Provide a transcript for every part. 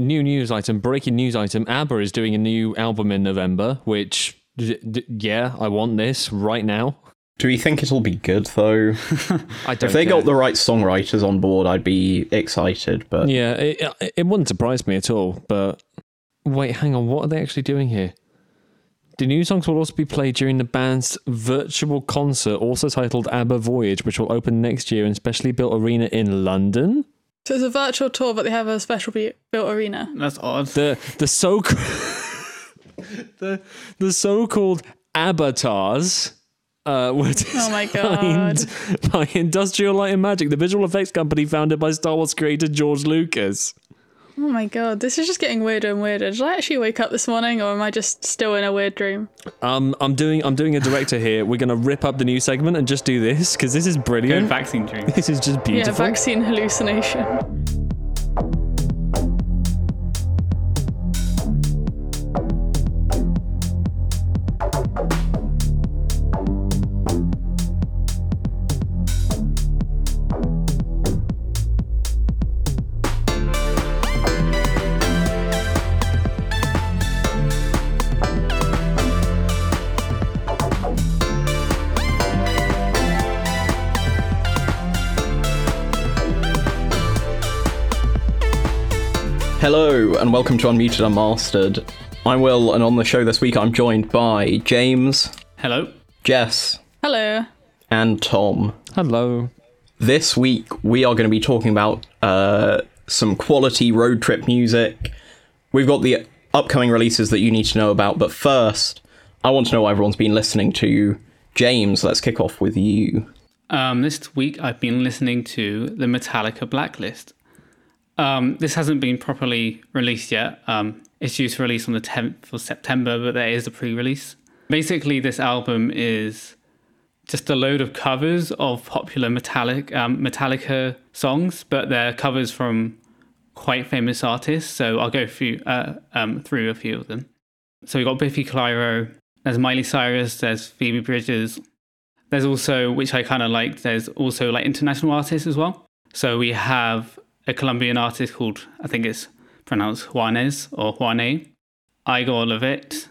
new news item, breaking news item. ABBA is doing a new album in November, which, d- d- yeah, I want this right now. Do we think it'll be good though? I don't if they care. got the right songwriters on board, I'd be excited. But Yeah, it, it wouldn't surprise me at all. But wait, hang on. What are they actually doing here? The new songs will also be played during the band's virtual concert, also titled ABBA Voyage, which will open next year in specially built arena in London. So it's a virtual tour, but they have a special be- built arena. That's odd. The the so the the so called avatars. Uh, were Oh my designed by Industrial Light and Magic, the visual effects company founded by Star Wars creator George Lucas. Oh my god, this is just getting weirder and weirder. Did I actually wake up this morning, or am I just still in a weird dream? Um, I'm doing I'm doing a director here. We're gonna rip up the new segment and just do this because this is Good brilliant. vaccine drink. This is just beautiful. Yeah, beautiful. vaccine hallucination. Hello and welcome to Unmuted Unmastered. I'm Will, and on the show this week, I'm joined by James, Hello. Jess, Hello. and Tom. Hello. This week, we are going to be talking about uh, some quality road trip music. We've got the upcoming releases that you need to know about, but first, I want to know what everyone's been listening to. James, let's kick off with you. Um, this week I've been listening to the Metallica Blacklist. Um, this hasn't been properly released yet. Um, it's due to release on the 10th of September, but there is a pre-release. Basically, this album is just a load of covers of popular Metallic um, Metallica songs, but they're covers from quite famous artists. So I'll go through uh, um, through a few of them. So we've got Biffy Clyro, there's Miley Cyrus, there's Phoebe Bridgers, there's also, which I kind of liked, there's also like international artists as well. So we have a Colombian artist called, I think it's pronounced Juanes or Juane, Igor Levit.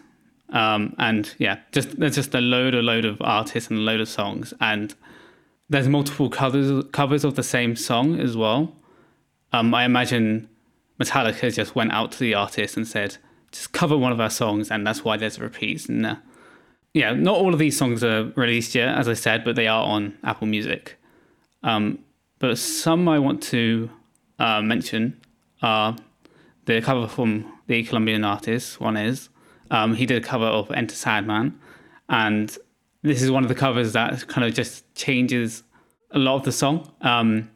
Um, and yeah, just there's just a load, a load of artists and a load of songs. And there's multiple covers covers of the same song as well. Um, I imagine Metallica just went out to the artist and said, just cover one of our songs, and that's why there's repeats. And uh, yeah, not all of these songs are released yet, as I said, but they are on Apple Music. Um, but some I want to uh, mention are the cover from the Colombian artist. One is um, he did a cover of Enter Sandman, and this is one of the covers that kind of just changes a lot of the song. Um,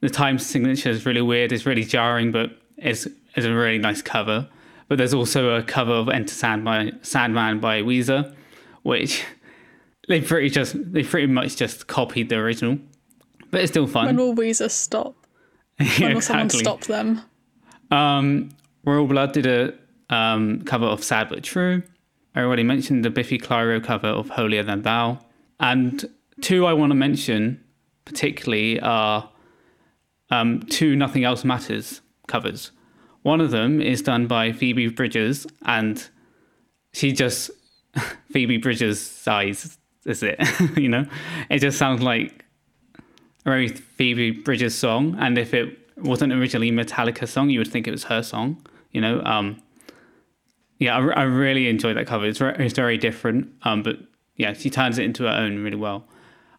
the time signature is really weird, it's really jarring, but it's, it's a really nice cover. But there's also a cover of Enter Sandman, Sandman by Weezer, which they pretty just they pretty much just copied the original, but it's still fun. When will Weezer stop? When will someone stop them? Um, Royal Blood did a um, cover of Sad But True. I already mentioned the Biffy Clyro cover of Holier Than Thou. And two I want to mention particularly are um, two Nothing Else Matters covers. One of them is done by Phoebe Bridgers, and she just, Phoebe Bridgers' size is it, you know? It just sounds like very Phoebe Bridgers song, and if it wasn't originally Metallica song, you would think it was her song. You know, um, yeah, I, I really enjoy that cover. It's very, it's very different, um, but yeah, she turns it into her own really well.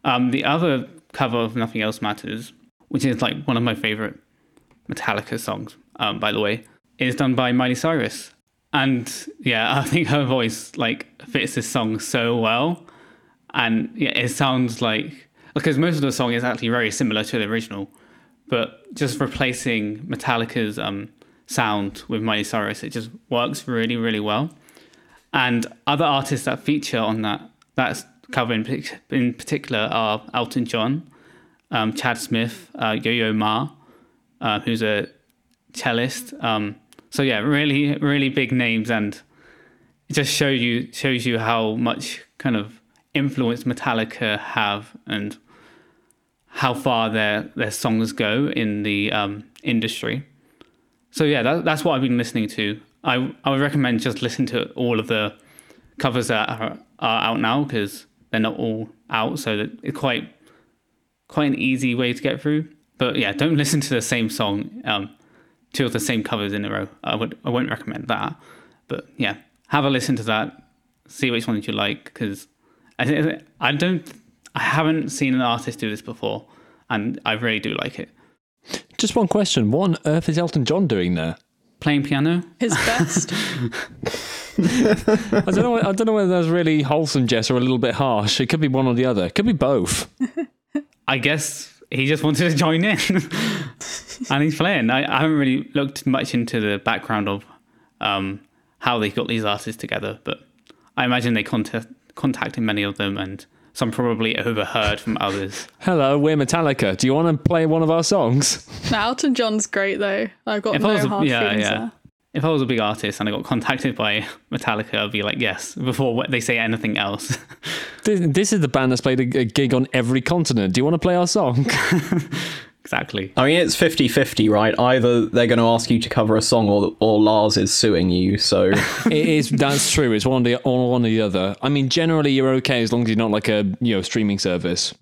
Um, the other cover of Nothing Else Matters, which is like one of my favorite Metallica songs, um, by the way, is done by Miley Cyrus, and yeah, I think her voice like fits this song so well, and yeah, it sounds like because most of the song is actually very similar to the original, but just replacing Metallica's um, sound with Miley Cyrus, it just works really, really well. And other artists that feature on that that cover in, in particular are Elton John, um, Chad Smith, uh, Yo Yo Ma, uh, who's a cellist. Um, so yeah, really, really big names, and it just show you shows you how much kind of influence Metallica have and how far their their songs go in the um, industry. so yeah, that, that's what I've been listening to. I I would recommend just listen to all of the covers that are, are out now because they're not all out, so it's quite quite an easy way to get through. But yeah, don't listen to the same song, um, two of the same covers in a row. I would I won't recommend that. But yeah, have a listen to that, see which one you like because I I don't I haven't seen an artist do this before, and I really do like it. Just one question: What on earth is Elton John doing there? Playing piano. His best. I don't know. I don't know whether that's really wholesome, Jess, or a little bit harsh. It could be one or the other. It could be both. I guess he just wanted to join in, and he's playing. I, I haven't really looked much into the background of um, how they got these artists together, but I imagine they contact, contacted many of them, and some probably overheard from others. Hello, we're Metallica. Do you want to play one of our songs? now, Elton John's great though. I've got If no I was a- hard yeah, feelings yeah. there. If I was a big artist and I got contacted by Metallica, I'd be like, yes, before they say anything else. This, this is the band that's played a, a gig on every continent. Do you want to play our song? exactly. I mean, it's 50 50, right? Either they're going to ask you to cover a song or, or Lars is suing you. So, it is. That's true. It's one or the, or one or the other. I mean, generally you're okay as long as you're not like a you know streaming service.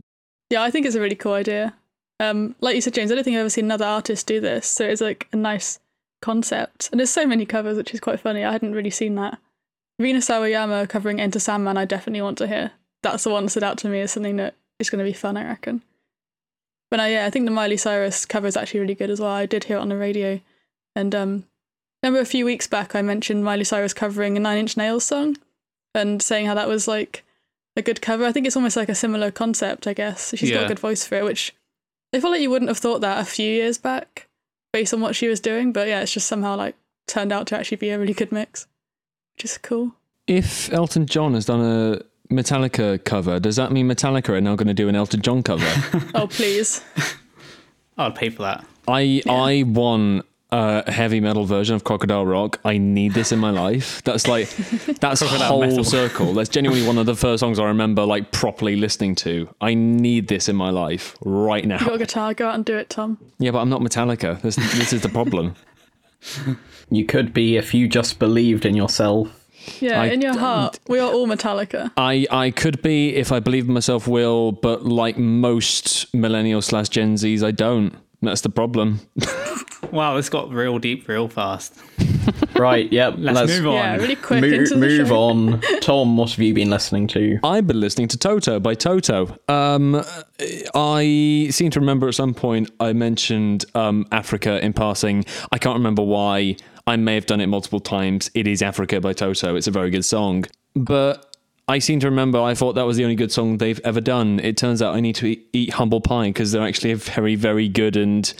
Yeah, I think it's a really cool idea. Um, like you said, James, I don't think I've ever seen another artist do this. So it's like a nice concept. And there's so many covers, which is quite funny. I hadn't really seen that. Rina Sawayama covering Enter Sandman, I definitely want to hear. That's the one that stood out to me as something that is going to be fun, I reckon. But uh, yeah, I think the Miley Cyrus cover is actually really good as well. I did hear it on the radio. And um, remember a few weeks back, I mentioned Miley Cyrus covering a Nine Inch Nails song and saying how that was like a good cover. I think it's almost like a similar concept, I guess. She's got a good voice for it, which I feel like you wouldn't have thought that a few years back based on what she was doing. But yeah, it's just somehow like turned out to actually be a really good mix, which is cool. If Elton John has done a Metallica cover, does that mean Metallica are now going to do an Elton John cover? Oh, please. I'll pay for that. I I want a heavy metal version of Crocodile Rock. I need this in my life. That's like that's a Crocodile whole metal. circle. That's genuinely one of the first songs I remember like properly listening to. I need this in my life right now. You got now. a guitar, go out and do it, Tom. Yeah, but I'm not Metallica. This this is the problem. you could be if you just believed in yourself. Yeah, I in your don't- heart, we are all Metallica. I, I could be if I believe myself will, but like most millennials slash Gen Zs, I don't. That's the problem. Wow, this got real deep real fast. Right, yep. Let's, move on. Yeah, really quick Mo- into the move show. on. Tom, what have you been listening to? I've been listening to Toto by Toto. Um, I seem to remember at some point I mentioned um, Africa in passing. I can't remember why. I may have done it multiple times. It is Africa by Toto. It's a very good song. But I seem to remember I thought that was the only good song they've ever done. It turns out I need to eat, eat humble pie because they're actually a very, very good and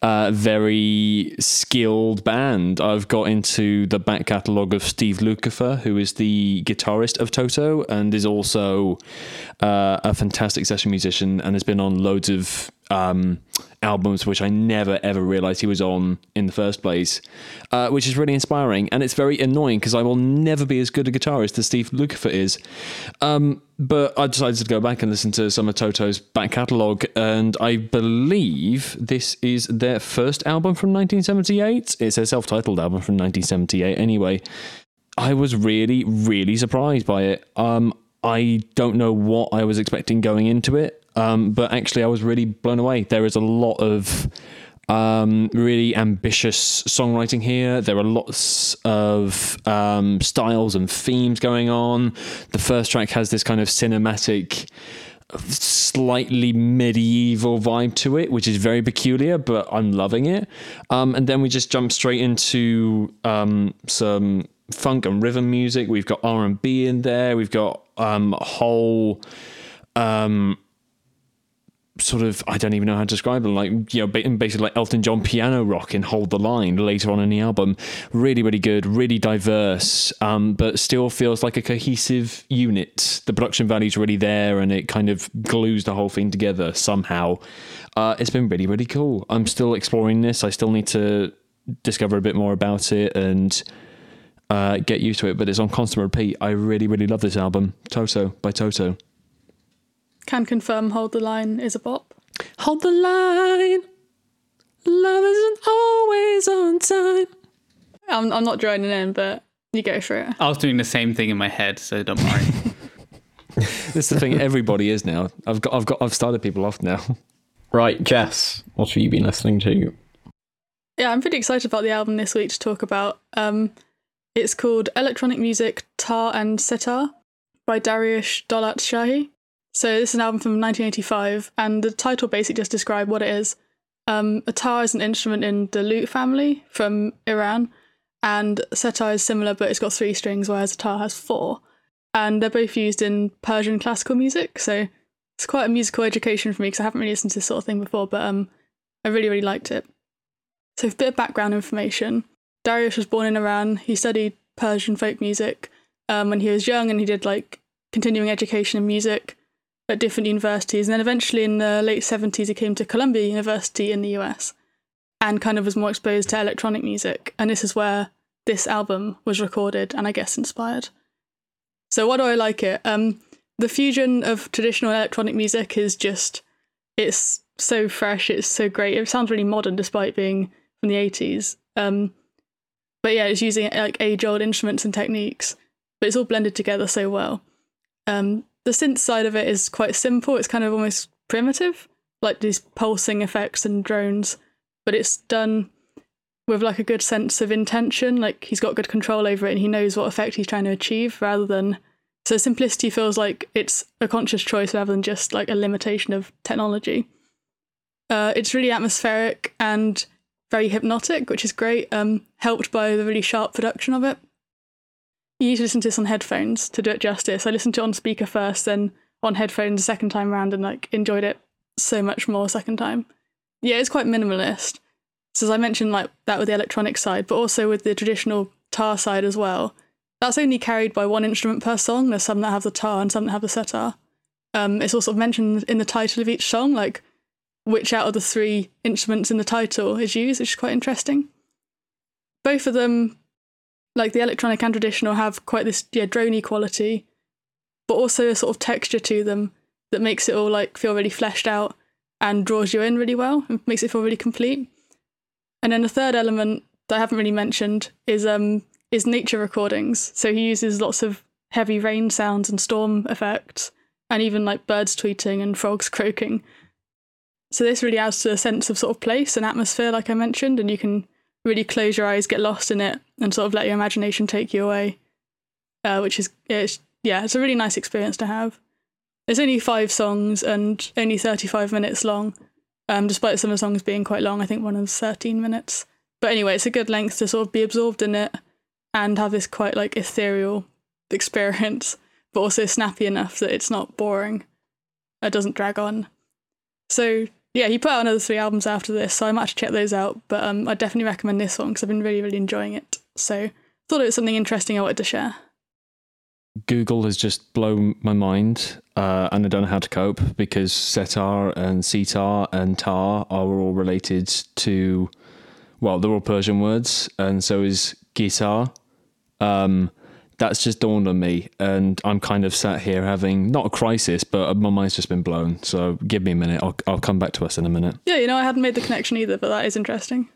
uh, very skilled band. I've got into the back catalogue of Steve Lukather, who is the guitarist of Toto and is also uh, a fantastic session musician and has been on loads of um, albums which I never ever realized he was on in the first place, uh, which is really inspiring. And it's very annoying because I will never be as good a guitarist as Steve Lukather is. Um, but I decided to go back and listen to some of Toto's back catalogue, and I believe this is their first album from 1978. It's a self titled album from 1978, anyway. I was really, really surprised by it. Um, I don't know what I was expecting going into it, um, but actually, I was really blown away. There is a lot of um, really ambitious songwriting here. There are lots of um, styles and themes going on. The first track has this kind of cinematic slightly medieval vibe to it, which is very peculiar, but I'm loving it. Um, and then we just jump straight into um, some funk and rhythm music. We've got R and B in there. We've got um, whole um, sort of I don't even know how to describe them. Like you know, basically like Elton John piano rock in "Hold the Line" later on in the album. Really, really good, really diverse, um, but still feels like a cohesive unit. The production value's really there, and it kind of glues the whole thing together somehow. Uh, it's been really, really cool. I'm still exploring this. I still need to discover a bit more about it and. Uh, get used to it, but it's on constant repeat. I really, really love this album, Toto by Toto. Can confirm Hold the Line is a bop. Hold the line. Love isn't always on time. I'm, I'm not joining in, but you go for it. I was doing the same thing in my head, so don't worry. This is the thing. Everybody is now. I've got. I've got. I've started people off now. Right, Jess, what have you been listening to? Yeah, I'm pretty excited about the album this week to talk about. Um, it's called Electronic Music Tar and Setar by Dariush Dolat Shahi. So this is an album from 1985, and the title basically just describes what it is. Um, a tar is an instrument in the lute family from Iran, and setar is similar, but it's got three strings, whereas a tar has four. And they're both used in Persian classical music, so it's quite a musical education for me because I haven't really listened to this sort of thing before, but um, I really, really liked it. So, a bit of background information. Darius was born in Iran. He studied Persian folk music um, when he was young, and he did like continuing education in music at different universities. And then eventually, in the late 70s, he came to Columbia University in the US and kind of was more exposed to electronic music. And this is where this album was recorded and I guess inspired. So, why do I like it? Um, the fusion of traditional electronic music is just it's so fresh it's so great it sounds really modern despite being from the 80s um, but yeah it's using like age old instruments and techniques but it's all blended together so well. Um, the synth side of it is quite simple. It's kind of almost primitive like these pulsing effects and drones but it's done with like a good sense of intention. Like he's got good control over it and he knows what effect he's trying to achieve rather than so simplicity feels like it's a conscious choice rather than just like a limitation of technology. Uh, it's really atmospheric and very hypnotic, which is great, um, helped by the really sharp production of it. You need to listen to this on headphones to do it justice. I listened to it on speaker first, then on headphones the second time around, and like enjoyed it so much more second time. Yeah, it's quite minimalist. So as I mentioned, like that with the electronic side, but also with the traditional tar side as well that's only carried by one instrument per song. There's some that have the tar and some that have the setar. Um, it's also mentioned in the title of each song, like which out of the three instruments in the title is used, which is quite interesting. Both of them, like the electronic and traditional, have quite this yeah drony quality, but also a sort of texture to them that makes it all like feel really fleshed out and draws you in really well and makes it feel really complete. And then the third element that I haven't really mentioned is um is nature recordings. So he uses lots of heavy rain sounds and storm effects, and even like birds tweeting and frogs croaking. So this really adds to a sense of sort of place and atmosphere, like I mentioned, and you can really close your eyes, get lost in it, and sort of let your imagination take you away. Uh, which is it's, yeah, it's a really nice experience to have. There's only five songs and only 35 minutes long, um, despite some of the songs being quite long. I think one of 13 minutes. But anyway, it's a good length to sort of be absorbed in it and have this quite like ethereal experience, but also snappy enough that it's not boring. It doesn't drag on. So yeah, he put out another three albums after this, so I might have to check those out. But um, I definitely recommend this one because I've been really, really enjoying it. So thought it was something interesting I wanted to share. Google has just blown my mind, uh, and I don't know how to cope because setar and sitar and tar are all related to, well, they're all Persian words, and so is guitar. Um, that's just dawned on me, and I'm kind of sat here having not a crisis, but my mind's just been blown. So give me a minute. I'll I'll come back to us in a minute. Yeah, you know, I hadn't made the connection either, but that is interesting.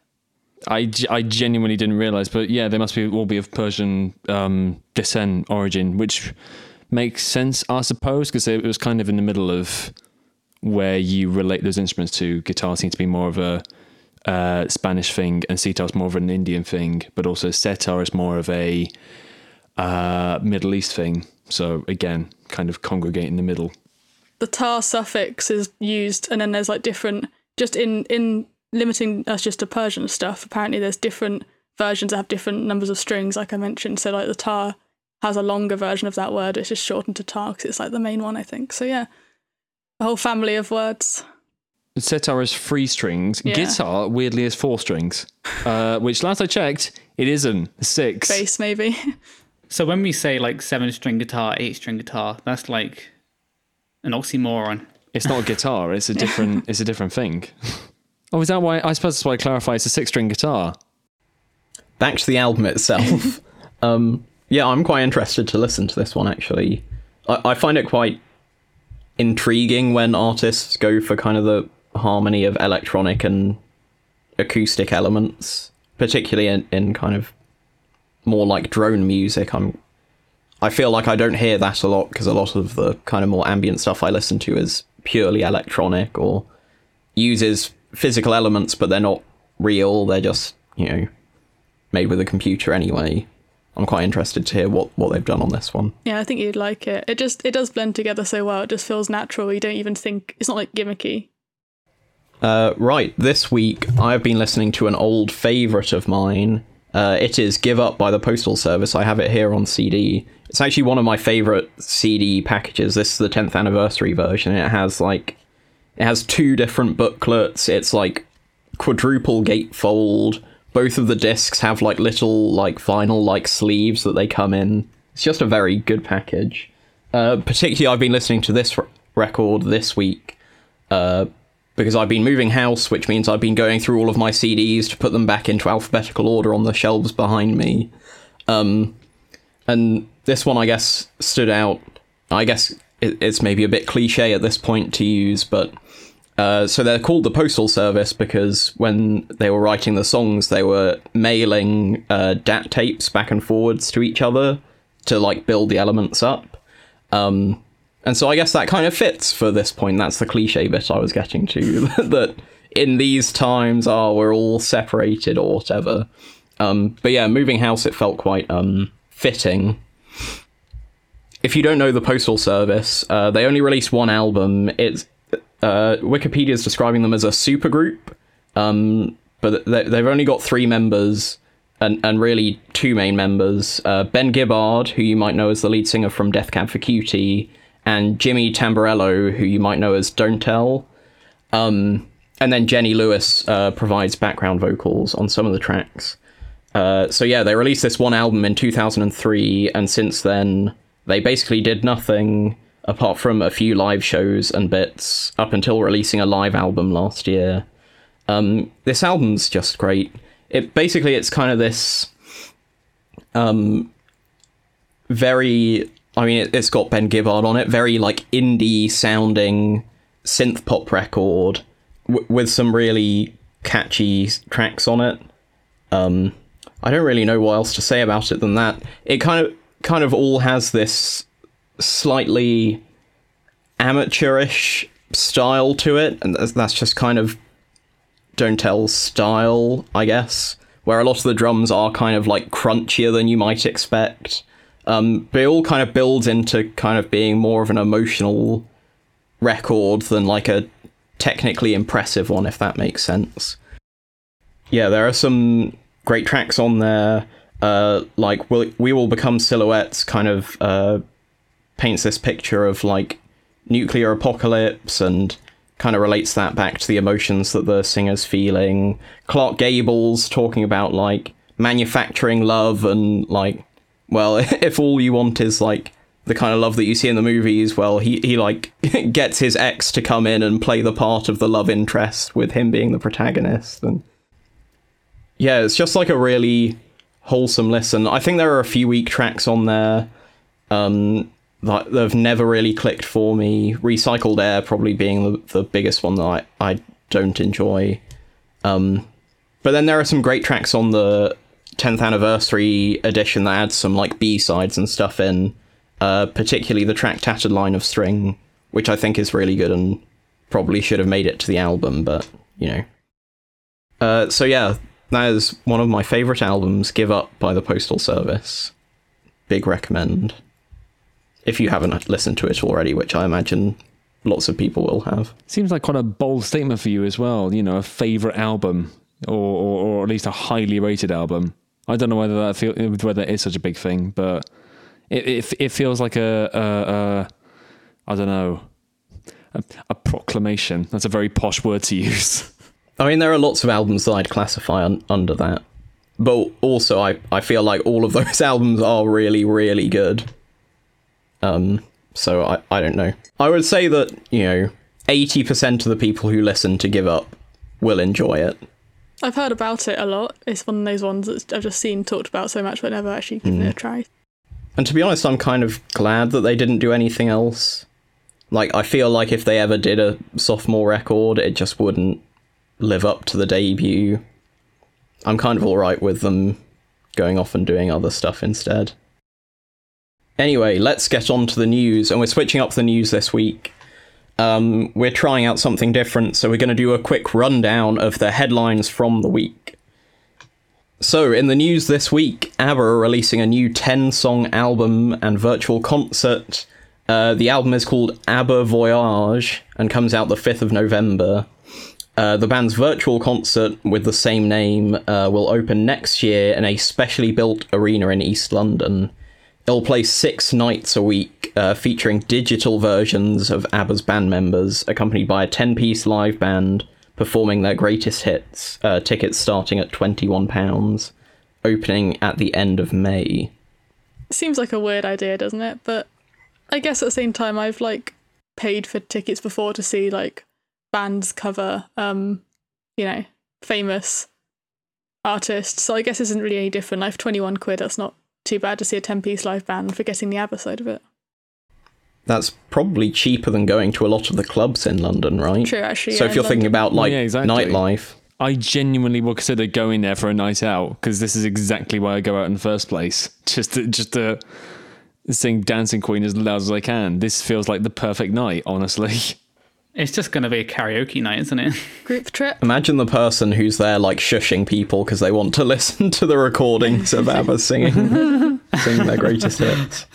I, I genuinely didn't realize, but yeah, they must be all be of Persian um, descent origin, which makes sense, I suppose, because it was kind of in the middle of where you relate those instruments to. Guitar seems to be more of a uh, Spanish thing, and sitar is more of an Indian thing, but also setar is more of a uh, Middle East thing. So again, kind of congregate in the middle. The tar suffix is used, and then there's like different. Just in in limiting us just to Persian stuff. Apparently, there's different versions that have different numbers of strings, like I mentioned. So like the tar has a longer version of that word. It's just shortened to tar because it's like the main one, I think. So yeah, a whole family of words. Setar is three strings. Yeah. Guitar, weirdly, is four strings. Uh, which, last I checked, it isn't. Six. Bass maybe. so when we say like seven string guitar, eight string guitar, that's like an oxymoron. It's not a guitar. It's a different. it's a different thing. Oh, is that why? I suppose that's why I clarify. It's a six-string guitar. Back to the album itself. um, yeah, I'm quite interested to listen to this one. Actually, I, I find it quite intriguing when artists go for kind of the harmony of electronic and acoustic elements, particularly in, in kind of more like drone music. I'm I feel like I don't hear that a lot because a lot of the kind of more ambient stuff I listen to is purely electronic or uses physical elements, but they're not real. They're just you know made with a computer anyway. I'm quite interested to hear what, what they've done on this one. Yeah, I think you'd like it. It just it does blend together so well. It just feels natural. You don't even think it's not like gimmicky. Uh, right, this week I've been listening to an old favourite of mine. Uh, it is Give Up by the Postal Service. I have it here on CD. It's actually one of my favourite CD packages. This is the 10th anniversary version. It has like, it has two different booklets. It's like quadruple gatefold. Both of the discs have like little like vinyl like sleeves that they come in. It's just a very good package. Uh, particularly, I've been listening to this r- record this week. Uh, because I've been moving house, which means I've been going through all of my CDs to put them back into alphabetical order on the shelves behind me. Um, and this one, I guess, stood out. I guess it, it's maybe a bit cliche at this point to use, but uh, so they're called the Postal Service because when they were writing the songs, they were mailing uh, DAT tapes back and forwards to each other to like build the elements up. Um, and so I guess that kind of fits for this point. That's the cliche bit I was getting to. that in these times, oh, we're all separated or whatever. Um, but yeah, moving house, it felt quite um, fitting. If you don't know the Postal Service, uh, they only released one album. It's uh, Wikipedia is describing them as a supergroup, um, but they, they've only got three members and, and really two main members uh, Ben Gibbard, who you might know as the lead singer from Death Cab for Cutie, and Jimmy Tamborello, who you might know as Dntel. Um, and then Jenny Lewis uh, provides background vocals on some of the tracks. Uh, so yeah, they released this one album in 2003, and since then they basically did nothing apart from a few live shows and bits up until releasing a live album last year. Um, this album's just great. It basically it's kind of this um, very I mean, it, has got Ben Gibbard on it, very like indie sounding synth pop record w- with some really catchy tracks on it. Um, I don't really know what else to say about it than that. It kind of kind of all has this slightly amateurish style to it, and that's just kind of Dntel style, I guess, where a lot of the drums are kind of like crunchier than you might expect. Um, but it all kind of builds into kind of being more of an emotional record than like a technically impressive one, if that makes sense. Yeah, there are some great tracks on there. Uh, like we'll, we will become silhouettes kind of uh, paints this picture of like nuclear apocalypse and kind of relates that back to the emotions that the singer's feeling. Clark Gable's talking about like manufacturing love and like well, if all you want is like the kind of love that you see in the movies, well, he he like gets his ex to come in and play the part of the love interest with him being the protagonist, and yeah, it's just like a really wholesome listen. I think there are a few weak tracks on there um, that have never really clicked for me. Recycled Air probably being the, the biggest one that I, I don't enjoy. Um, but then there are some great tracks on the 10th anniversary edition that adds some like B sides and stuff in, uh, particularly the track Tattered Line of String, which I think is really good and probably should have made it to the album, but you know. Uh, so yeah, that is one of my favourite albums, Give Up by the Postal Service. Big recommend. If you haven't listened to it already, which I imagine lots of people will have. Seems like quite a bold statement for you as well. You know, a favourite album, or, or, or at least a highly rated album. I don't know whether that feel whether it is such a big thing, but it it, it feels like a, a, a I don't know a, a, proclamation. That's a very posh word to use. I mean, there are lots of albums that I'd classify un- under that, but also I I feel like all of those albums are really really good. Um, so I I don't know. I would say that you know eighty percent of the people who listen to Give Up will enjoy it. I've heard about it a lot. It's one of those ones that I've just seen talked about so much, but never actually given mm. it a try. And to be honest, I'm kind of glad that they didn't do anything else. Like, I feel like if they ever did a sophomore record, it just wouldn't live up to the debut. I'm kind of alright with them going off and doing other stuff instead. Anyway, let's get on to the news, and we're switching up the news this week. Um, we're trying out something different, so we're going to do a quick rundown of the headlines from the week. So, in the news this week, ABBA are releasing a new 10 song album and virtual concert. Uh, the album is called ABBA Voyage and comes out the 5th of November. Uh, the band's virtual concert with the same name uh, will open next year in a specially built arena in East London. It'll play six nights a week, uh, featuring digital versions of ABBA's band members, accompanied by a 10 piece live band performing their greatest hits, uh, tickets starting at £21, opening at the end of May. Seems like a weird idea, doesn't it? But I guess at the same time, I've like paid for tickets before to see like bands cover, um, you know, famous artists. So I guess this isn't really any different. I have 21 quid. That's not too bad to see a 10 piece live band for getting the ABBA side of it. That's probably cheaper than going to a lot of the clubs in London, right? True, actually. So yeah, if you're in thinking about like yeah, exactly. nightlife, I genuinely will consider going there for a night out because this is exactly why I go out in the first place. Just to, just to sing Dancing Queen as loud as I can. This feels like the perfect night, honestly. It's just going to be a karaoke night, isn't it? group trip. imagine the person who's there like shushing people because they want to listen to the recordings of ABBA singing, singing their greatest hits.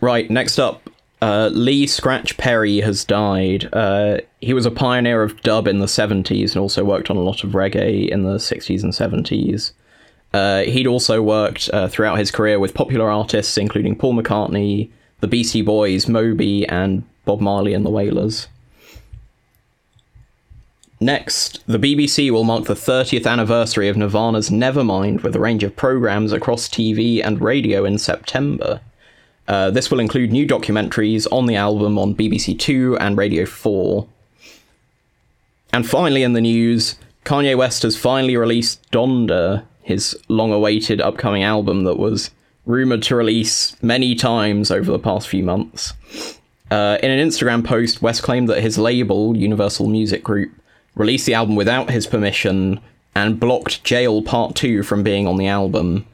Right, next up, uh, Lee Scratch Perry has died. Uh, he was a pioneer of dub in the 70s and also worked on a lot of reggae in the 60s and 70s. Uh, he'd also worked uh, throughout his career with popular artists including Paul McCartney, the Beastie Boys, Moby, and Bob Marley and the Wailers. Next, the BBC will mark the 30th anniversary of Nirvana's Nevermind with a range of programmes across TV and radio in September. Uh, this will include new documentaries on the album on BBC Two and Radio 4. And finally, in the news, Kanye West has finally released Donda, his long awaited upcoming album that was rumoured to release many times over the past few months. Uh, in an Instagram post, West claimed that his label, Universal Music Group, released the album without his permission and blocked Jail Part 2 from being on the album.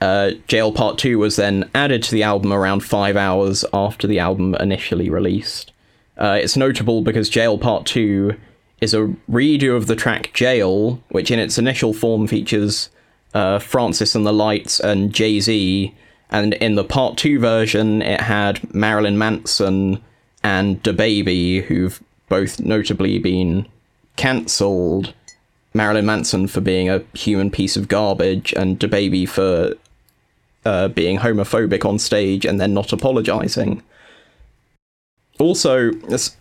Uh, Jail Part 2 was then added to the album around five hours after the album initially released. Uh, it's notable because Jail Part 2 is a redo of the track Jail, which in its initial form features uh, Francis and the Lights and Jay Z, and in the Part 2 version, it had Marilyn Manson and DaBaby, who've both notably been cancelled. Marilyn Manson for being a human piece of garbage, and DaBaby for uh, being homophobic on stage and then not apologizing. Also,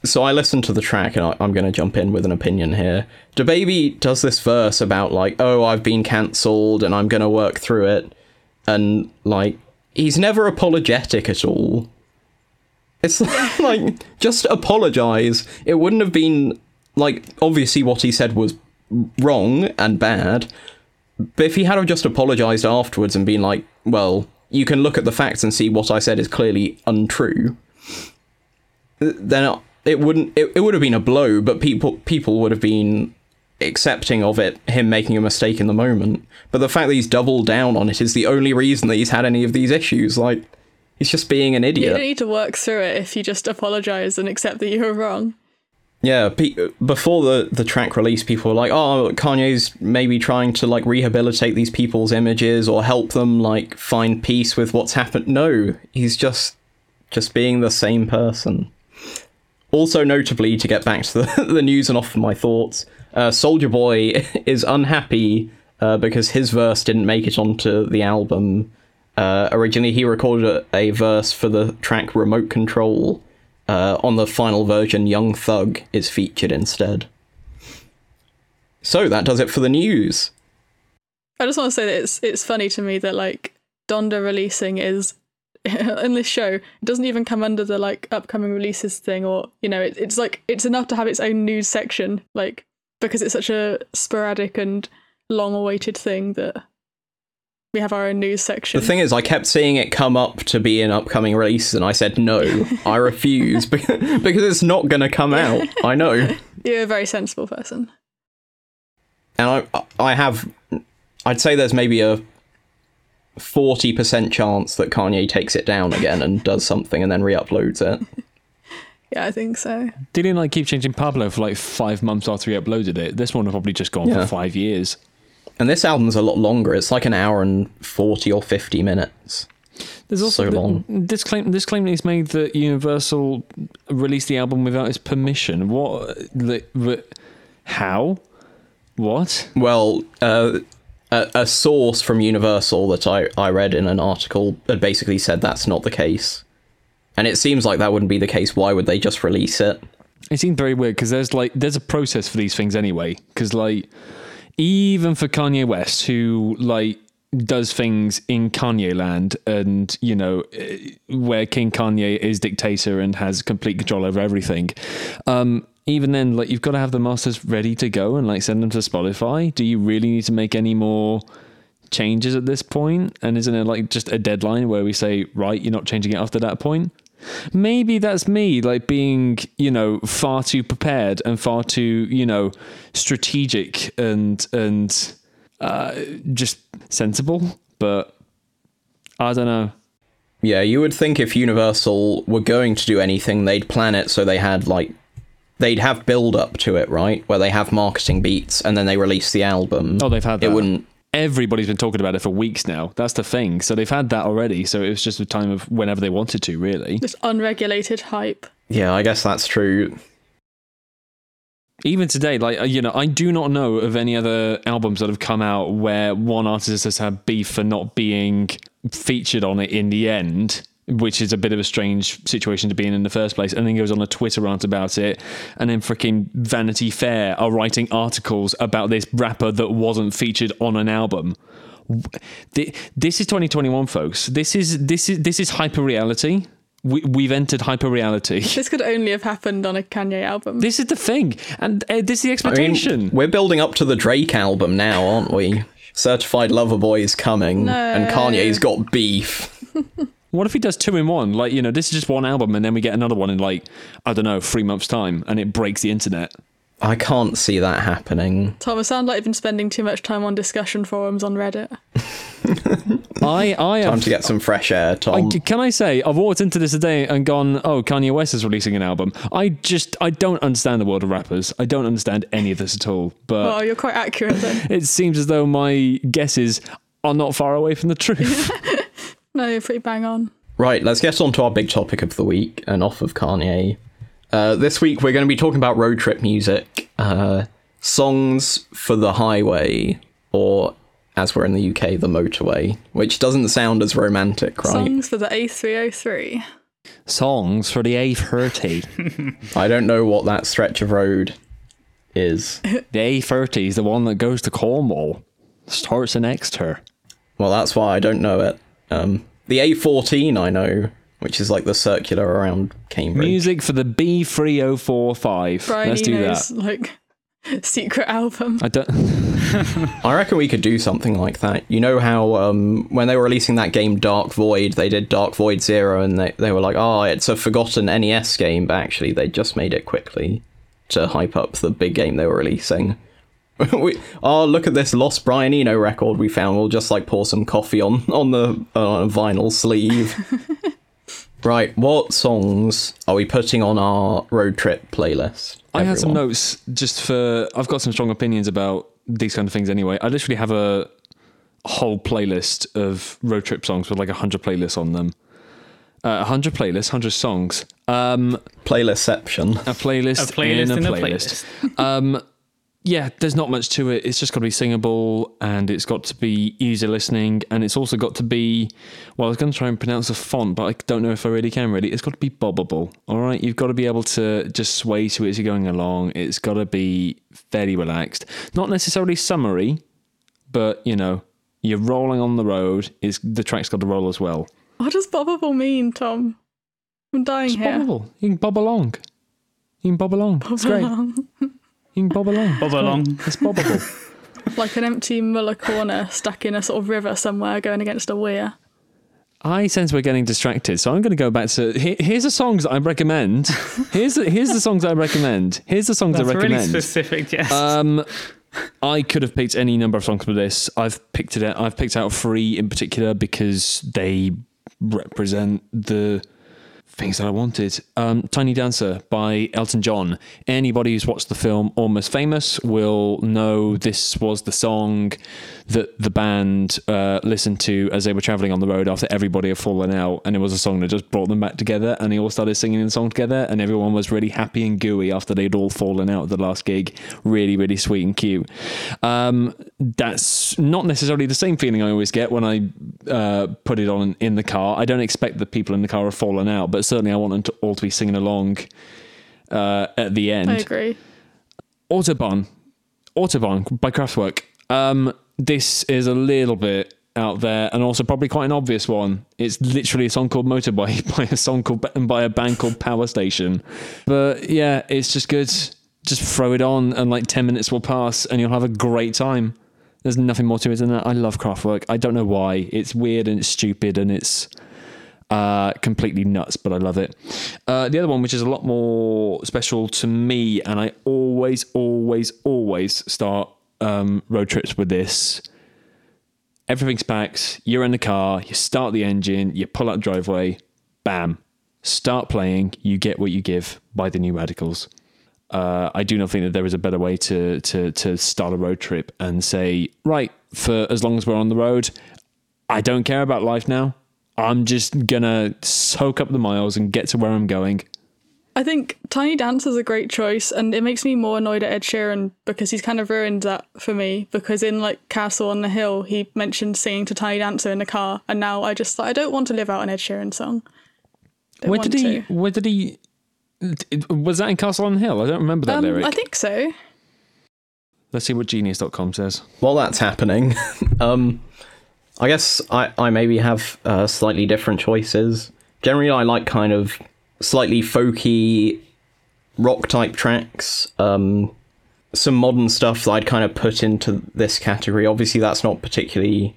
so I listened to the track and I, I'm going to jump in with an opinion here. DaBaby does this verse about, like, oh, I've been cancelled and I'm going to work through it. And, like, he's never apologetic at all. It's like, just apologize. It wouldn't have been, like, obviously what he said was wrong and bad, but if he had just apologized afterwards and been like, well, you can look at the facts and see what I said is clearly untrue, then it wouldn't it, it would have been a blow, but people people would have been accepting of it, him making a mistake in the moment. But the fact that he's doubled down on it is the only reason that he's had any of these issues. Like he's just being an idiot. You don't need to work through it if you just apologize and accept that you were wrong. Yeah, pe- before the the track release, people were like, "Oh, Kanye's maybe trying to like rehabilitate these people's images or help them like find peace with what's happened." No, he's just just being the same person. Also, notably, to get back to the, the news and off my thoughts, uh, Soulja Boy is unhappy uh, because his verse didn't make it onto the album. Uh, originally, he recorded a, a verse for the track Remote Control. Uh, on the final version, Young Thug is featured instead. So that does it for the news. I just want to say that it's it's funny to me that like Donda releasing is in this show it doesn't even come under the like upcoming releases thing or you know it, it's like it's enough to have its own news section like because it's such a sporadic and long awaited thing that we have our own news section. The thing is, I kept seeing it come up to be an upcoming release, and I said no, I refuse because it's not going to come out. I know. You're a very sensible person. and I I have I'd say there's maybe a forty percent chance that Kanye takes it down again and does something and then re-uploads it. Yeah, I think so. Did he like keep changing Pablo for like five months after he uploaded it? This one have probably just gone Yeah. for five years. And this album's a lot longer. It's like an hour and forty or fifty minutes. There's also So the- long. this claim. This claim that he's made that Universal released the album without his permission. What? The, the, how? What? Well, uh, a, a source from Universal that I, I read in an article had basically said that's not the case. And it seems like that wouldn't be the case. Why would they just release it? It seemed very weird because there's like there's a process for these things anyway. Because like even for Kanye West, who like does things in Kanye land, and you know eh, where King Kanye is dictator and has complete control over everything. Um, even then, like you've got to have the masters ready to go and like send them to Spotify. Do you really need to make any more? changes at this point? point and isn't it like just a deadline where we say right you're not changing it after that point maybe that's me like being you know far too prepared and far too you know strategic and and uh, just sensible but i don't know Yeah, you would think if Universal were going to do anything, they'd plan it so they had like they'd have build up to it, right? Where they have marketing beats and then they release the album. oh they've had that it wouldn't everybody's been talking about it for weeks now. That's the thing. So they've had that already. So it was just a time of whenever they wanted to really. This unregulated hype. Yeah, I guess that's true. even today, like uh, you know, I do not know of any other albums that have come out where one artist has had beef for not being featured on it in the end, which is a bit of a strange situation to be in in the first place. And then goes on a Twitter rant about it, and then freaking Vanity Fair are writing articles about this rapper that wasn't featured on an album. This is 2021, folks. This is this is this is hyper reality. We, we've entered hyper reality. This could only have happened on a Kanye album. This is the thing, and uh, this is the I expectation. mean, we're building up to the Drake album now, aren't we? Certified Lover Boy is coming, and Kanye's got beef. What if he does two in one? Like, you know, this is just one album and then we get another one in like, I don't know, three months' time and it breaks the internet. I can't see that happening. Tom, it sounds like you've been spending too much time on discussion forums on Reddit. I, I Time have. to get some fresh air, Tom. I, can I say I've walked into this today and gone, oh, Kanye West is releasing an album. I just I don't understand the world of rappers. I don't understand any of this at all. But Oh, you're quite accurate then. it seems as though my guesses are not far away from the truth. No, you're pretty bang on. Right, let's get on to our big topic of the week and off of Kanye. Uh, this week we're going to be talking about road trip music, uh, songs for the highway, or as we're in the UK, the motorway, which doesn't sound as romantic, right? Songs for the A303. Songs for the A30. I don't know what that stretch of road is. the A30 is the one that goes to Cornwall. Starts in Exeter. Well, that's why I don't know it. Um, the A14 I know, which is like the circular around Cambridge. Music for the B3045. Brian Let's do that. like secret album. I don't. I reckon we could do something like that. You know how um, when they were releasing that game Dark Void, they did Dark Void Zero, and they, they were like, oh, it's a forgotten NES game, but actually they just made it quickly to hype up the big game they were releasing. we, oh, look at this lost Brian Eno record we found. We'll just like pour some coffee on on the uh, vinyl sleeve. right, what songs are we putting on our road trip playlist? I had some notes just for. I've got some strong opinions about these kind of things anyway. I literally have a whole playlist of road trip songs with like a hundred playlists on them. A hundred playlists, hundred songs. Um, playlistception. a playlist, A playlist in a in a playlist. um, yeah, there's not much to it. It's just got to be singable and it's got to be easy listening and it's also got to be. Well, I was going to try and pronounce the font, but I don't know if I really can. Really, it's got to be bobbable. All right, you've got to be able to just sway to it as you're going along. It's got to be fairly relaxed, not necessarily summery, but you know, you're rolling on the road. Is the track's got to roll as well. What does bobbable mean, Tom? I'm dying It's here. bobbable. You can bob along. You can bob along. It's great. You can bob along. Bob along. It's bobbable. Like an empty Muller corner stuck in a sort of river somewhere going against a weir. I sense we're getting distracted, so I'm going to go back to here, here's the songs that I recommend. Here's the, here's the songs I recommend. Here's the songs That's I really recommend. specific, yes. um, I could have picked any number of songs for this. I've picked it. Out, I've picked out three in particular because they represent the things that I wanted. Um, Tiny Dancer by Elton John. Anybody who's watched the film Almost Famous will know this was the song that the band uh, listened to as they were traveling on the road after everybody had fallen out. And it was a song that just brought them back together. And they all started singing the song together. And everyone was really happy and gooey after they'd all fallen out at the last gig. Really, really sweet and cute. Um, that's not necessarily the same feeling I always get when I uh, put it on in the car. I don't expect the people in the car have fallen out, but certainly I want them to all to be singing along uh, at the end. I agree. Autobahn, Autobahn by Kraftwerk. Um, this is a little bit out there and also probably quite an obvious one. It's literally a song called Motorbike by a song called by a band called Power Station. But yeah, it's just good. Just throw it on and like 10 minutes will pass and you'll have a great time. There's nothing more to it than that. I love Kraftwerk. I don't know why. It's weird and it's stupid and it's uh, completely nuts, but I love it. Uh, the other one, which is a lot more special to me, and I always, always, always start um, road trips with this. Everything's packed. You're in the car. You start the engine. You pull out the driveway. Bam. Start playing. You get what you give by the New Radicals. Uh, I do not think that there is a better way to to to start a road trip and say, right, for as long as we're on the road, I don't care about life now. I'm just gonna soak up the miles and get to where I'm going. I think Tiny Dancer is a great choice, and it makes me more annoyed at Ed Sheeran because he's kind of ruined that for me. Because in like Castle on the Hill, he mentioned singing to Tiny Dancer in the car, and now I just I don't want to live out an Ed Sheeran song. Don't Where did he? to. Where did he? Was that in Castle on the Hill? I don't remember that Um, lyric. I think so. Let's see what Genius.com says. While that's happening, um, I guess I, I maybe have uh, slightly different choices. Generally, I like kind of slightly folky rock type tracks. Um, some modern stuff that I'd kind of put into this category. Obviously, that's not particularly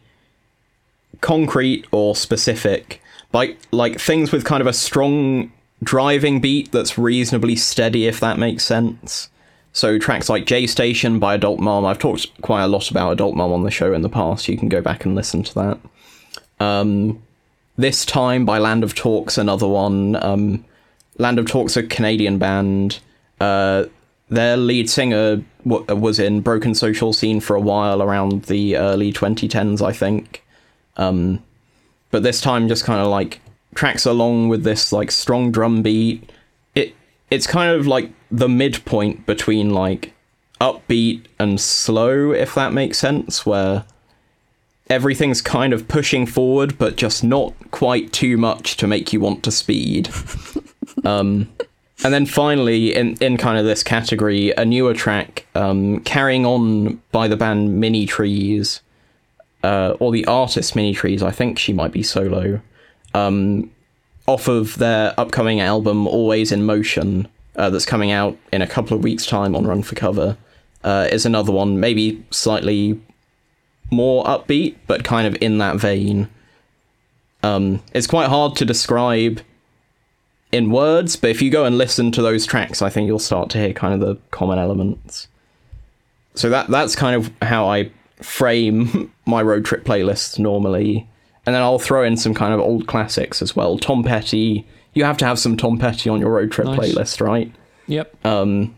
concrete or specific, but like things with kind of a strong driving beat that's reasonably steady, if that makes sense. So tracks like J Station by Adult Mom. I've talked quite a lot about Adult Mom on the show in the past. You can go back and listen to that. Um, this time by Land of Talks, another one. Um, Land of Talks, a Canadian band. Uh, their lead singer w- was in Broken Social Scene for a while around the early 2010s, I think. Um, but this time, just kind of like tracks along with this like strong drum beat. It it's kind of like the midpoint between like upbeat and slow, if that makes sense, where everything's kind of pushing forward, but just not quite too much to make you want to speed. um, and then finally, in, in kind of this category, a newer track, um, Carrying On by the band Mini Trees, uh, or the artist Mini Trees, I think she might be solo, um, off of their upcoming album Always in Motion, uh, that's coming out in a couple of weeks' time on Run for Cover, uh, is another one, maybe slightly more upbeat, but kind of in that vein. Um, it's quite hard to describe in words, but if you go and listen to those tracks, I think you'll start to hear kind of the common elements. So that that's kind of how I frame my road trip playlist normally. And then I'll throw in some kind of old classics as well. Tom Petty. You have to have some Tom Petty on your road trip Nice. playlist, right? Yep. Um,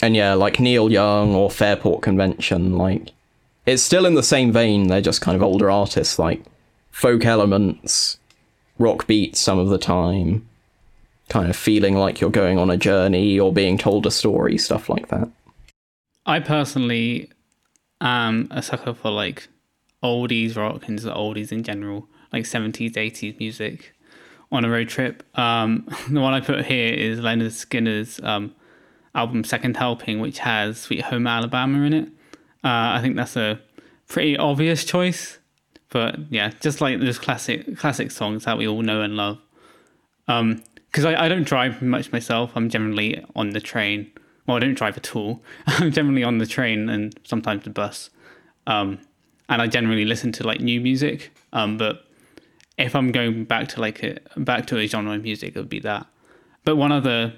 and yeah, like Neil Young or Fairport Convention, like it's still in the same vein. They're just kind of older artists, like folk elements, rock beats some of the time, kind of feeling like you're going on a journey or being told a story, stuff like that. I personally am a sucker for like oldies rock and just oldies in general, like 70s, 80s music on a road trip. Um, the one I put here is Lynyrd Skynyrd's um, album Second Helping, which has Sweet Home Alabama in it. Uh, I think that's a pretty obvious choice, but yeah, just like those classic classic songs that we all know and love. Um, because I, I don't drive much myself. I'm generally on the train. Well, I don't drive at all. I'm generally on the train and sometimes the bus. Um, and I generally listen to like new music. Um, but if I'm going back to like a back to a genre of music, it would be that. But one other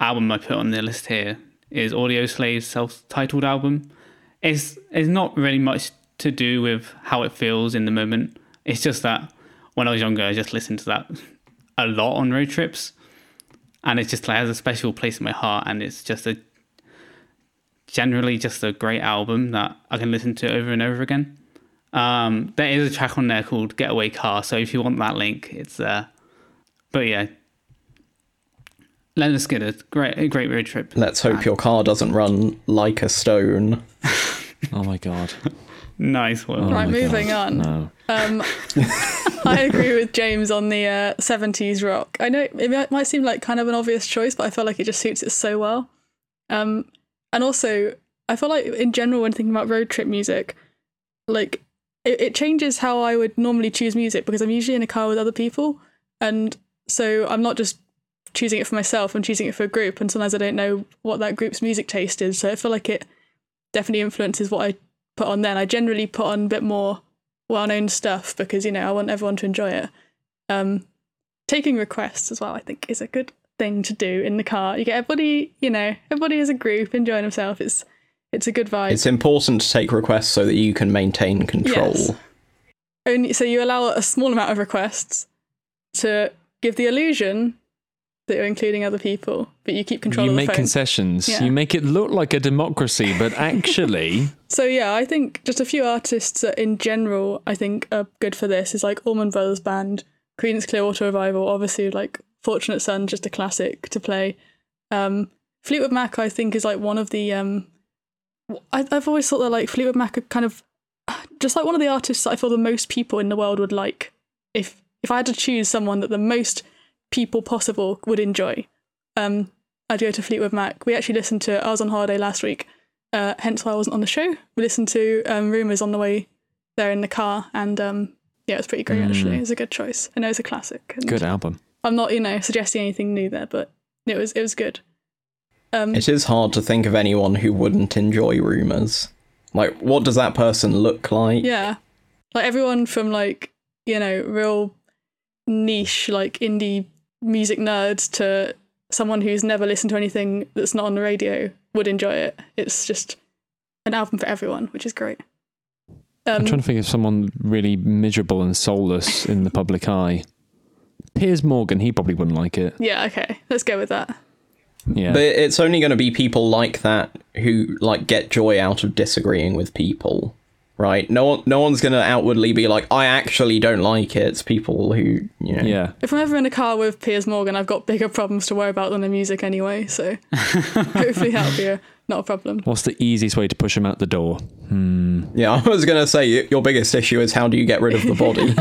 album I put on the list here is Audioslave's self-titled album. It's it's not really much to do with how it feels in the moment. It's just that when I was younger, I just listened to that a lot on road trips, and it just like, has a special place in my heart. And it's just a generally just a great album that I can listen to over and over again. Um, there is a track on there called Getaway Car, so if you want that link, it's there. But yeah, Lynyrd Skynyrd, great, a great road trip. Let's hope your car doesn't run like a stone. Oh my god. Nice one. Oh Right, moving God. on. No. Um, I agree with James on the uh, 70s rock. I know it might- might seem like kind of an obvious choice, but I feel like it just suits it so well. Um, and also, I feel like in general, when thinking about road trip music, like it, it changes how I would normally choose music because I'm usually in a car with other people. And so I'm not just choosing it for myself, I'm choosing it for a group. And sometimes I don't know what that group's music taste is. So I feel like it definitely influences what I put on then. I generally put on a bit more well known stuff because, you know, I want everyone to enjoy it. Um, taking requests as well, I think, is a good thing to do in the car. You get everybody, you know, everybody as a group enjoying themselves. It's it's a good vibe. It's important to take requests so that you can maintain control. Yes. Only so you allow a small amount of requests to give the illusion that you're including other people, but you keep control You of the make concessions. Yeah. You make it look like a democracy, but actually, So yeah, I think just a few artists that in general I think are good for this is like Allman Brothers Band, Creedence Clearwater Revival, obviously like Fortunate Son, just a classic to play. Um, Fleetwood Mac I think is like one of the um, I, I've always thought that like Fleetwood Mac are kind of just like one of the artists that I feel the most people in the world would like. If if I had to choose someone that the most people possible would enjoy, um, I'd go to Fleetwood Mac. We actually listened to. I was on holiday last week, uh, hence why I wasn't on the show. We listened to um, Rumors on the way there in the car, and um, yeah, it was pretty great actually. It was a good choice. I know it's a classic. and good album. I'm not, you know, suggesting anything new there, but it was it was good. Um, It is hard to think of anyone who wouldn't enjoy rumors. Like, what does that person look like? yeah, like everyone from like you know real niche like indie music nerds to someone who's never listened to anything that's not on the radio would enjoy it. It's just an album for everyone, which is great. Um, I'm trying to think of someone really miserable and soulless in the public eye. Piers Morgan, he probably wouldn't like it. yeah, okay, let's go with that. Yeah. But it's only going to be people like that who like get joy out of disagreeing with people, right? No one, no one's going to outwardly be like, "I actually don't like it." It's people who, you know, yeah. If I'm ever in a car with Piers Morgan, I've got bigger problems to worry about than the music anyway. So hopefully that'll be a, not a problem. What's the easiest way to push him out the door? Hmm. Yeah, I was going to say your biggest issue is how do you get rid of the body?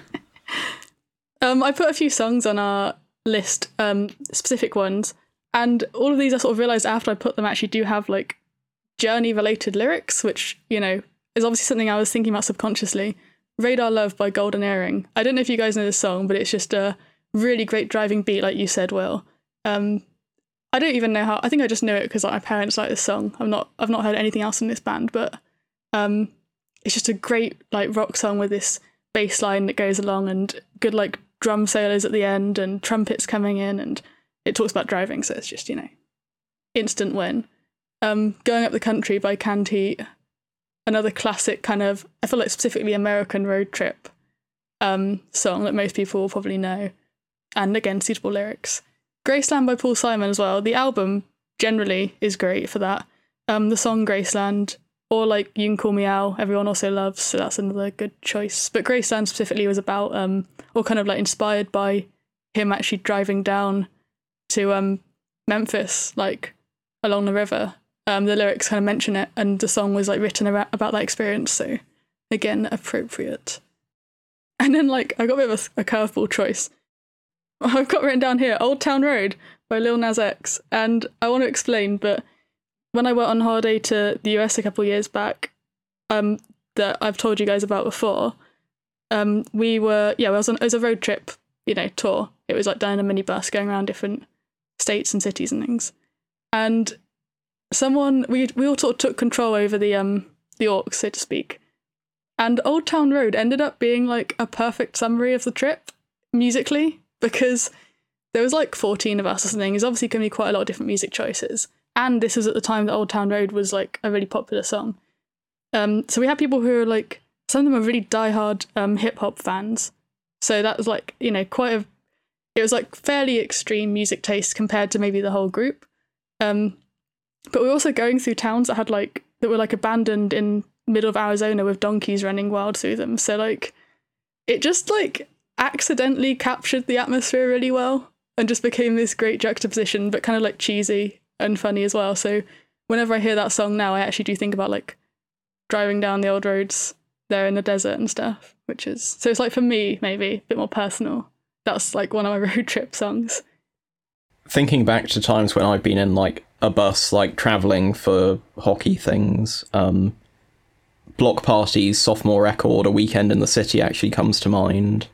Um, I put a few songs on our list, um, specific ones, and all of these I sort of realized after I put them actually do have like journey related lyrics, which you know is obviously something I was thinking about subconsciously. Radar Love by Golden Earring. I don't know if you guys know this song, but it's just a really great driving beat, like you said, Will. Um, I don't even know how. I think I just know it because like, my parents like this song. I'm not. I've not heard anything else in this band, but um, it's just a great like rock song with this bass line that goes along and good like drum solos at the end and trumpets coming in and it talks about driving, so it's just you know instant win. Um, Going up the country by Canned another classic kind of I feel like specifically American road trip um, song that most people will probably know, and again suitable lyrics. Graceland by Paul Simon as well. The album generally is great for that. Um, the song Graceland, or like You Can Call Me Al, everyone also loves, so that's another good choice. But Graceland specifically was about, um, or kind of like inspired by him actually driving down to um, Memphis, like along the river. Um, the lyrics kind of mention it, and the song was like written about, about that experience, so again, appropriate. And then, like, I got a bit of a, a curveball choice. I've got written down here Old Town Road by Lil Nas X. And I want to explain, but when I went on holiday to the US a couple of years back, um, that I've told you guys about before, um, we were, yeah, it was, on, it was a road trip, you know, tour. It was like done in a minibus going around different states and cities and things. And someone, we, we all sort of took control over the, um, the aux, so to speak. And Old Town Road ended up being like a perfect summary of the trip musically because there was like 14 of us or something. There's obviously going to be quite a lot of different music choices. And this was at the time that Old Town Road was like a really popular song. Um, so we had people who are like, some of them are really diehard um, hip hop fans. So that was like, you know, quite a, it was like fairly extreme music taste compared to maybe the whole group. Um, but we were also going through towns that had like, that were like abandoned in middle of Arizona with donkeys running wild through them. So like, it just like accidentally captured the atmosphere really well and just became this great juxtaposition, but kind of like cheesy and funny as well. So whenever I hear that song now, I actually do think about like driving down the old roads there in the desert and stuff, which is so it's like for me, maybe a bit more personal. That's like one of my road trip songs. Thinking back to times when I've been in like a bus, like traveling for hockey things, um, Bloc Party's, sophomore record, a weekend in the city actually comes to mind.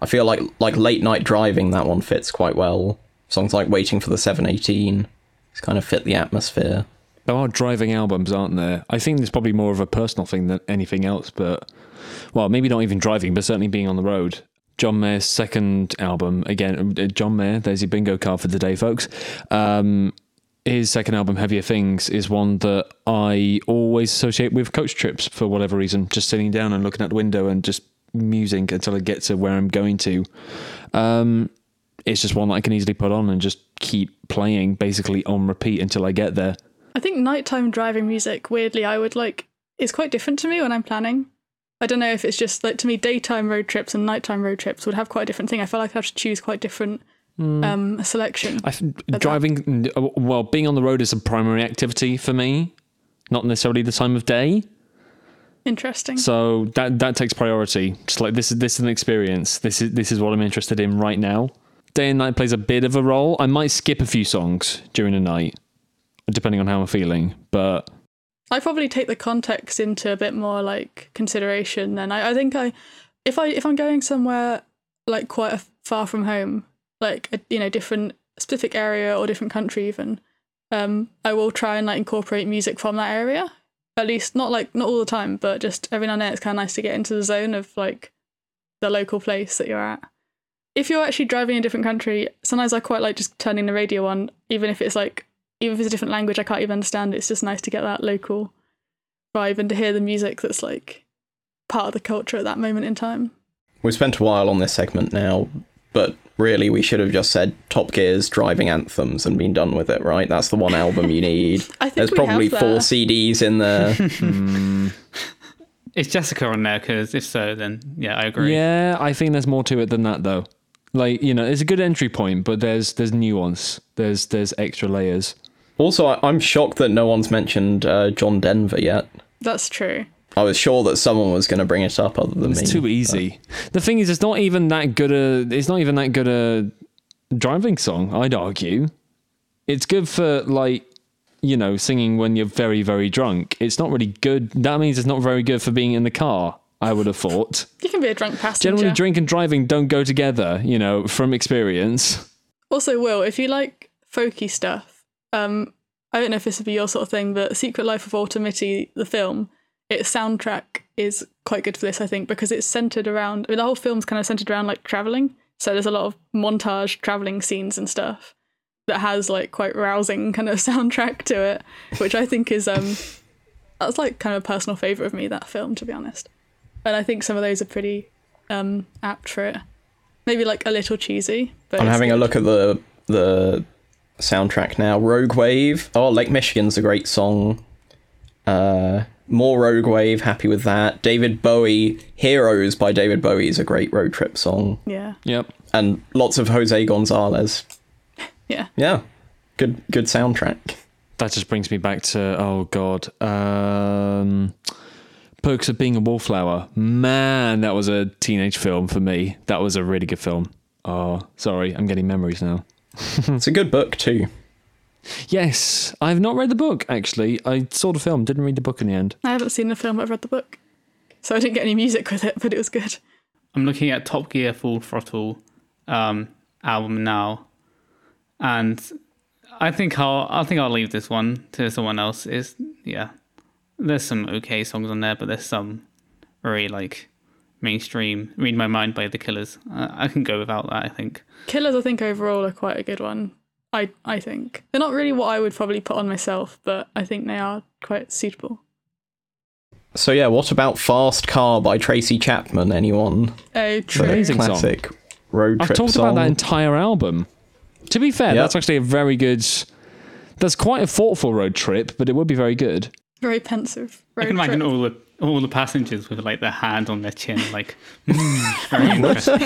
I feel like like late night driving that one fits quite well. Songs like Waiting for the 718 it's kind of fit the atmosphere. There are driving albums, aren't there? I think it's probably more of a personal thing than anything else, but well, maybe not even driving, but certainly being on the road. John Mayer's second album, again, uh, John Mayer, there's your bingo card for the day, folks. Um, his second album, Heavier Things, is one that I always associate with coach trips for whatever reason. Just sitting down and looking out the window and just musing until I get to where I'm going to. Um, it's just one that I can easily put on and just keep playing basically on repeat until I get there. I think nighttime driving music, weirdly, I would like, is quite different to me when I'm planning. I don't know if it's just like to me, daytime road trips and nighttime road trips would have quite a different thing. I feel like I have to choose quite different mm. um, selection. I, driving, uh, well, being on the road is a primary activity for me, not necessarily the time of day. Interesting. So that that takes priority. Just like this is this is an experience. This is this is what I'm interested in right now. Day and night plays a bit of a role. I might skip a few songs during the night, depending on how I'm feeling. But I probably take the context into a bit more like consideration. Then I, I think I, if I if I'm going somewhere like quite far from home, like a you know different specific area or different country even, um, I will try and like incorporate music from that area at least not like not all the time, but just every now and then it's kind of nice to get into the zone of like the local place that you're at. If you're actually driving in a different country, sometimes I quite like just turning the radio on, even if it's like even if it's a different language I can't even understand. It's just nice to get that local vibe and to hear the music that's like part of the culture at that moment in time. We've spent a while on this segment now, but really we should have just said Top Gear's driving anthems and been done with it, right? That's the one album you need. I think There's probably four CDs in there. Hmm. Is Jessica on there? Because if so, then yeah, I agree. Yeah, I think there's more to it than that, though. Like you know, it's a good entry point, but there's there's nuance. There's there's extra layers. Also, I, am shocked that no one's mentioned uh, John Denver yet. That's true. I was sure that someone was going to bring it up other than it's me. It's too easy. But. The thing is, it's not even that good a. It's not even that good a driving song. I'd argue. It's good for like you know singing when you're very very drunk. It's not really good. That means it's not very good for being in the car. I would have thought. You can be a drunk passenger. Generally, drink and driving don't go together. You know, from experience. Also, Will, if you like folky stuff, um, I don't know if this would be your sort of thing, but Secret Life of Walter Mitty, the film, its soundtrack is quite good for this, I think, because it's centered around. I mean, the whole film's kind of centered around like traveling. So there's a lot of montage traveling scenes and stuff that has like quite rousing kind of soundtrack to it, which I think is um that's like kind of a personal favorite of me that film to be honest. And I think some of those are pretty um apt for it. Maybe like a little cheesy, but I'm having good. a look at the the soundtrack now. Rogue Wave. Oh, Lake Michigan's a great song. Uh more Rogue Wave, happy with that. David Bowie, Heroes by David Bowie is a great road trip song. Yeah. Yep. And lots of Jose Gonzalez. Yeah. Yeah. Good good soundtrack. That just brings me back to oh god. Um Perks of Being a Wallflower. Man, that was a teenage film for me. That was a really good film. Oh, sorry, I'm getting memories now. it's a good book too. Yes, I've not read the book actually. I saw the film, didn't read the book in the end. I haven't seen the film, but I've read the book, so I didn't get any music with it, but it was good. I'm looking at Top Gear Full Throttle um, album now, and I think I'll I think I'll leave this one to someone else. Is yeah, there's some okay songs on there, but there's some very like mainstream. Read My Mind by The Killers. Uh, I can go without that. I think. Killers, I think overall are quite a good one. I I think they're not really what I would probably put on myself, but I think they are quite suitable. So yeah, what about Fast Car by Tracy Chapman? Anyone? Oh, The true. Amazing song. classic road trip. I've talked song. about that entire album. To be fair, Yep. that's actually a very good. That's quite a thoughtful road trip, but it would be very good. Very pensive. I can imagine trip. all the all the passengers with like their hand on their chin, like mm, very interesting.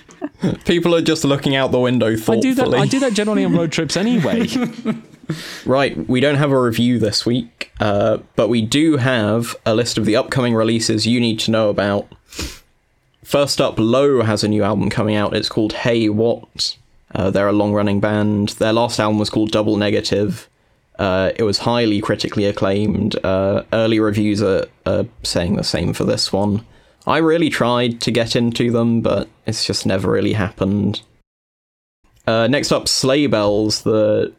People are just looking out the window I thoughtfully. do that. I do that generally on road trips anyway. Right, we don't have a review this week, uh, but we do have a list of the upcoming releases you need to know about. First up, Low has a new album coming out. It's called Hey What. Uh, they're a long running band. Their last album was called Double Negative. Uh, it was highly critically acclaimed. Uh, early reviews are, are saying the same for this one. I really tried to get into them, but it's just never really happened. Uh, next up, Sleigh Bells, the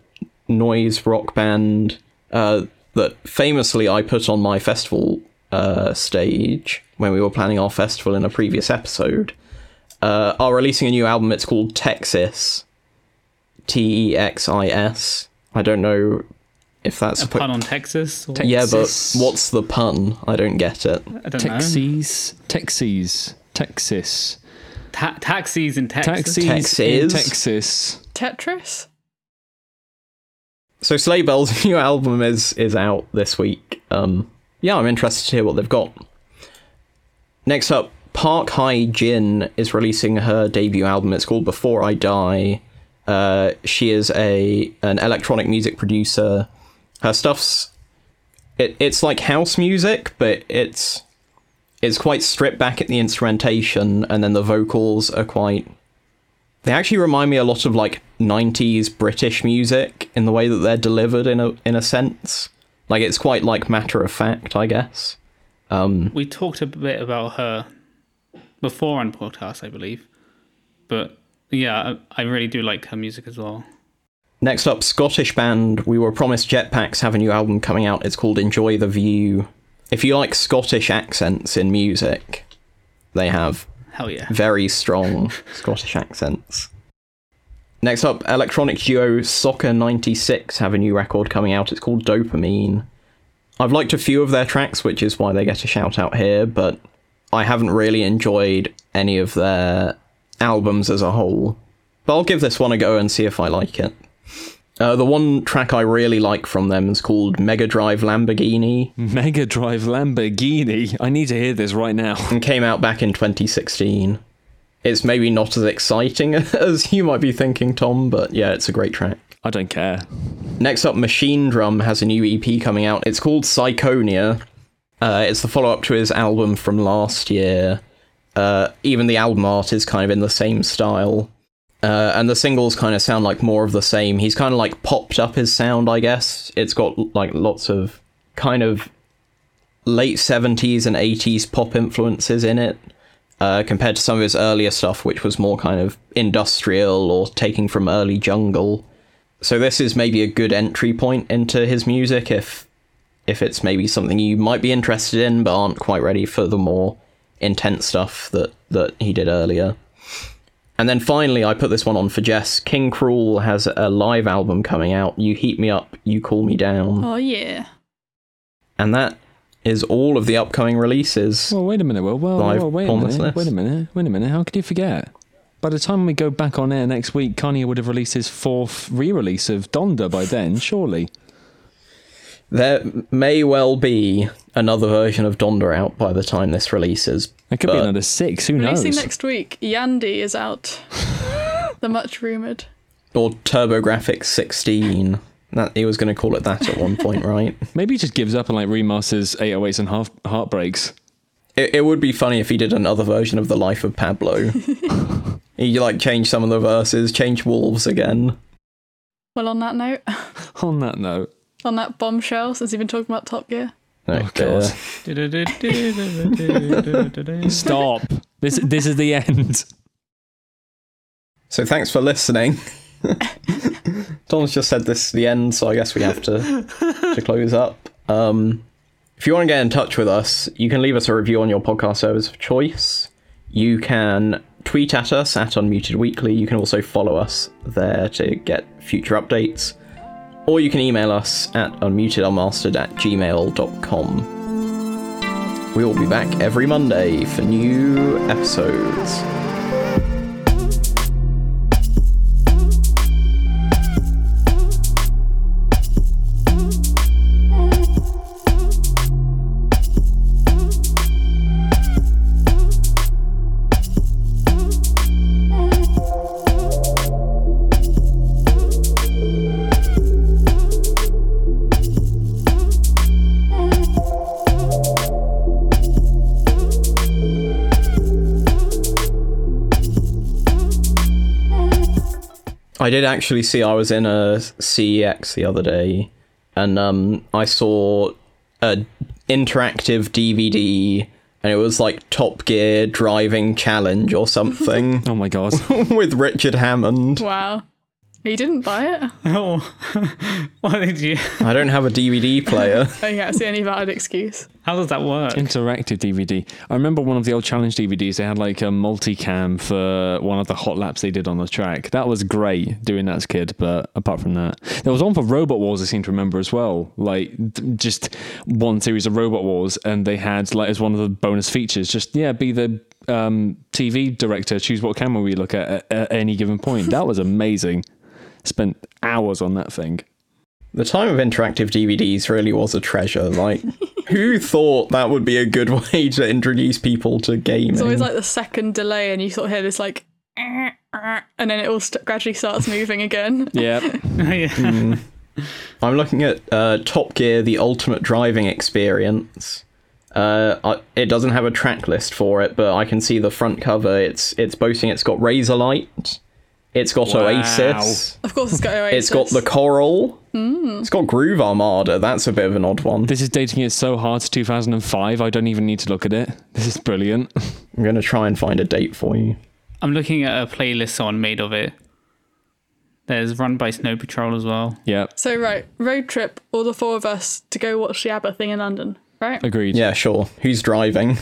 noise rock band uh, that famously I put on my festival uh, stage when we were planning our festival in a previous episode, uh, are releasing a new album. It's called Texas. T E X I S. I don't know if that's A pun on Texas. Or, Tex- yeah, but what's the pun? I don't get it. I don't know. Texas, Texas, Texas, Ta- taxis in Texas. taxis in Texas. Texas. Tetris. So Sleigh Bells' new album is is out this week. Um, yeah, I'm interested to hear what they've got. Next up, Park Hye Jin is releasing her debut album. It's called Before I Die. Uh, she is a an electronic music producer. Her stuff's it, it's like house music, but it's it's quite stripped back at the instrumentation, and then the vocals are quite they actually remind me a lot of like 90s British music in the way that they're delivered in a in a sense. Like it's quite like matter of fact, I guess. Um We talked a bit about her before on podcast, I believe. But yeah, I, I really do like her music as well. next up Scottish band We Were Promised Jetpacks have a new album coming out. It's called Enjoy the View. If you like Scottish accents in music, they have Hell yeah. very strong Scottish accents. Next up, electronic duo Soccer 96 have a new record coming out. It's called Dopamine. I've liked a few of their tracks, which is why they get a shout out here, but I haven't really enjoyed any of their albums as a whole. But I'll give this one a go and see if I like it. Uh, the one track I really like from them is called Mega Drive Lamborghini Mega Drive Lamborghini. I need to hear this right now. and came out back in 2016. It's maybe not as exciting as you might be thinking, Tom, but yeah, it's a great track. I don't care. Next up, Machinedrum has a new EP coming out. It's called Psychonia. Uh, it's the follow up to his album from last year. Uh, even the album art is kind of in the same style. Uh, and the singles kind of sound like more of the same. He's kind of like popped up his sound, I guess. It's got like lots of kind of late 70s and 80s pop influences in it. Uh, compared to some of his earlier stuff, which was more kind of industrial or taking from early jungle. So this is maybe a good entry point into his music if if it's maybe something you might be interested in but aren't quite ready for the more intense stuff that that he did earlier. And then finally I put this one on for Jess. King Krule has a live album coming out. You heat me up, you cool me down. Oh yeah. And that is all of the upcoming releases. Well, wait a minute. Well, well, Live well wait a minute. Wait a minute. Wait a minute. How could you forget? By the time we go back on air next week, Kanye would have released his fourth re-release of Donda by then, surely. There may well be another version of Donda out by the time this releases. It could be another six. Who knows? Releasing next week, Yandhi is out. the much rumoured. Or TurboGrafx 16. That he was going to call it that at one point, right? Maybe he just gives up and like remasters 808s and half heartbreaks. It, it would be funny if he did another version of the life of Pablo. he like changed some of the verses, change wolves again. Well, on that note, On that note, on that bombshell, since you've been talking about Top Gear, Oh, God. Stop. stop. this this is the end. So thanks for listening. Tom's just said this is the end, so I guess we have to to close up. Um, If you want to get in touch with us, you can leave us a review on your podcast service of choice. You can tweet at us at Unmuted Weekly. You can also follow us there to get future updates. Or you can email us at unmutedunmastered at gmail.com. We will be back every Monday for new episodes. I did actually see I was in a CEX the other day and um I saw a interactive DVD and it was like Top Gear driving challenge or something Oh my god. with Richard Hammond. Wow. You didn't buy it? Oh, why did you? I don't have a DVD player. Oh yeah, it's the only valid excuse. How does that work? Interactive DVD. I remember one of the old challenge DVDs. They had like a multicam for one of the hot laps they did on the track. That was great doing that as a kid. But apart from that, there was one for Robot Wars. I seem to remember as well. Like just one series of Robot Wars, and they had like as one of the bonus features, just yeah, be the um, TV director, choose what camera we look at, at at any given point. That was amazing. Spent hours on that thing. The time of interactive DVDs really was a treasure. Like, who thought that would be a good way to introduce people to gaming? It's always like the second delay, and you sort of hear this like, and then it all st- gradually starts moving again. Yeah. yeah. I'm looking at uh, Top Gear: The Ultimate Driving Experience. Uh, I, it doesn't have a track list for it, but I can see the front cover. It's it's boasting it's got Razorlight, it's got Wow. Of course, it's got Oasis. it's got the Coral, hmm. it's got Groove Armada. That's a bit of an odd one. This is dating it so hard to 2005. I don't even need to look at it. This is brilliant. I'm gonna try and find a date for you. I'm looking at a playlist someone made of it. There's Run by Snow Patrol as well. yeah. So right, road trip, all the four of us to go watch the ABBA thing in London. Right? Agreed. Yeah, sure. Who's driving?